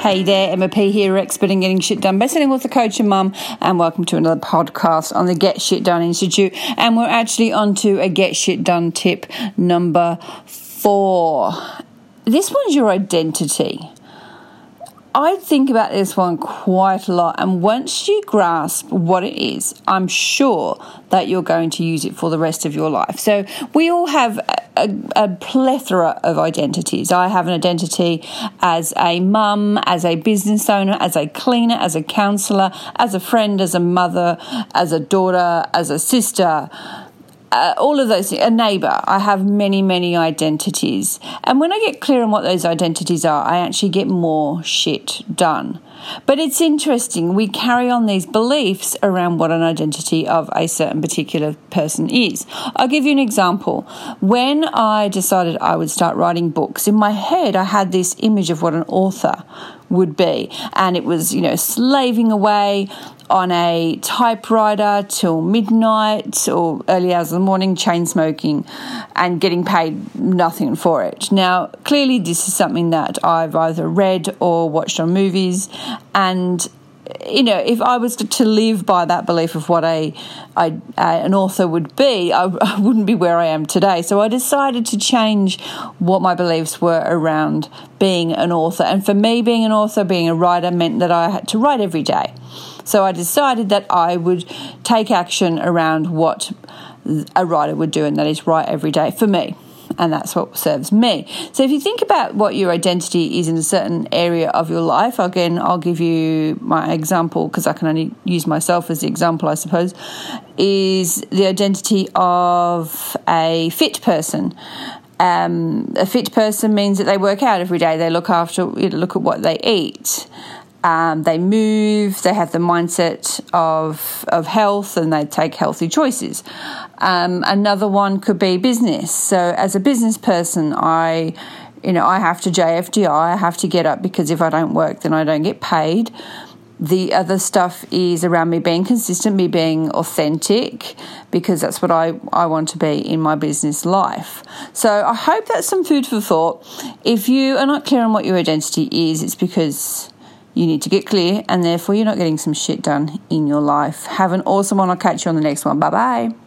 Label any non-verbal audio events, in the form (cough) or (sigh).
Hey there, Emma P here, expert in getting shit done, best-selling author, coach, and mum, and welcome to another podcast on the Get Shit Done Institute. And we're actually on to a Get Shit Done tip number four. This one's your identity. I think about this one quite a lot, and once you grasp what it is, I'm sure that you're going to use it for the rest of your life. So, we all have a, a, plethora of identities. I have an identity as a mum, as a business owner, as a cleaner, as a counselor, as a friend, as a mother, as a daughter, as a sister uh, all of those a neighbor. I have many many identities. And when i get clear on what those identities are i actually get more shit done but it's interesting we carry on these beliefs around what an identity of a certain particular person is. I'll give you an example. When i decided i would start writing books in my head i had this image of what an author would be. And it was you know slaving away on a typewriter till midnight or early hours of the morning, chain smoking, and getting paid nothing for it. Now, clearly, this is something that I've either read or watched on movies, and you know, if I was to, live by that belief of what a, an author would be, I, (laughs) I, wouldn't be where I am today. So I decided to change what my beliefs were around being an author. And for me, being an author, being a writer, meant that I had to write every day. So I decided that I would take action around what a writer would do, and that is write every day for me. And that's what serves me. So, if you think about what your identity is in a certain area of your life, again, I'll give you my example because I can only use myself as the example, I suppose, is the identity of a fit person. Um, a fit person means that they work out every day, they look after, look at what they eat. Um, they move, they have the mindset of, of health, and they take healthy choices. Um, another one could be business. So, as a business person, I you know, I have to JFDI, I have to get up because if I don't work, then I don't get paid. The other stuff is around me being consistent, me being authentic, because that's what I, I want to be in my business life. So I hope that's some food for thought. If you are not clear on what your identity is, it's because you need to get clear, and therefore you're not getting some shit done in your life. Have an awesome one. I'll catch you on the next one. Bye bye.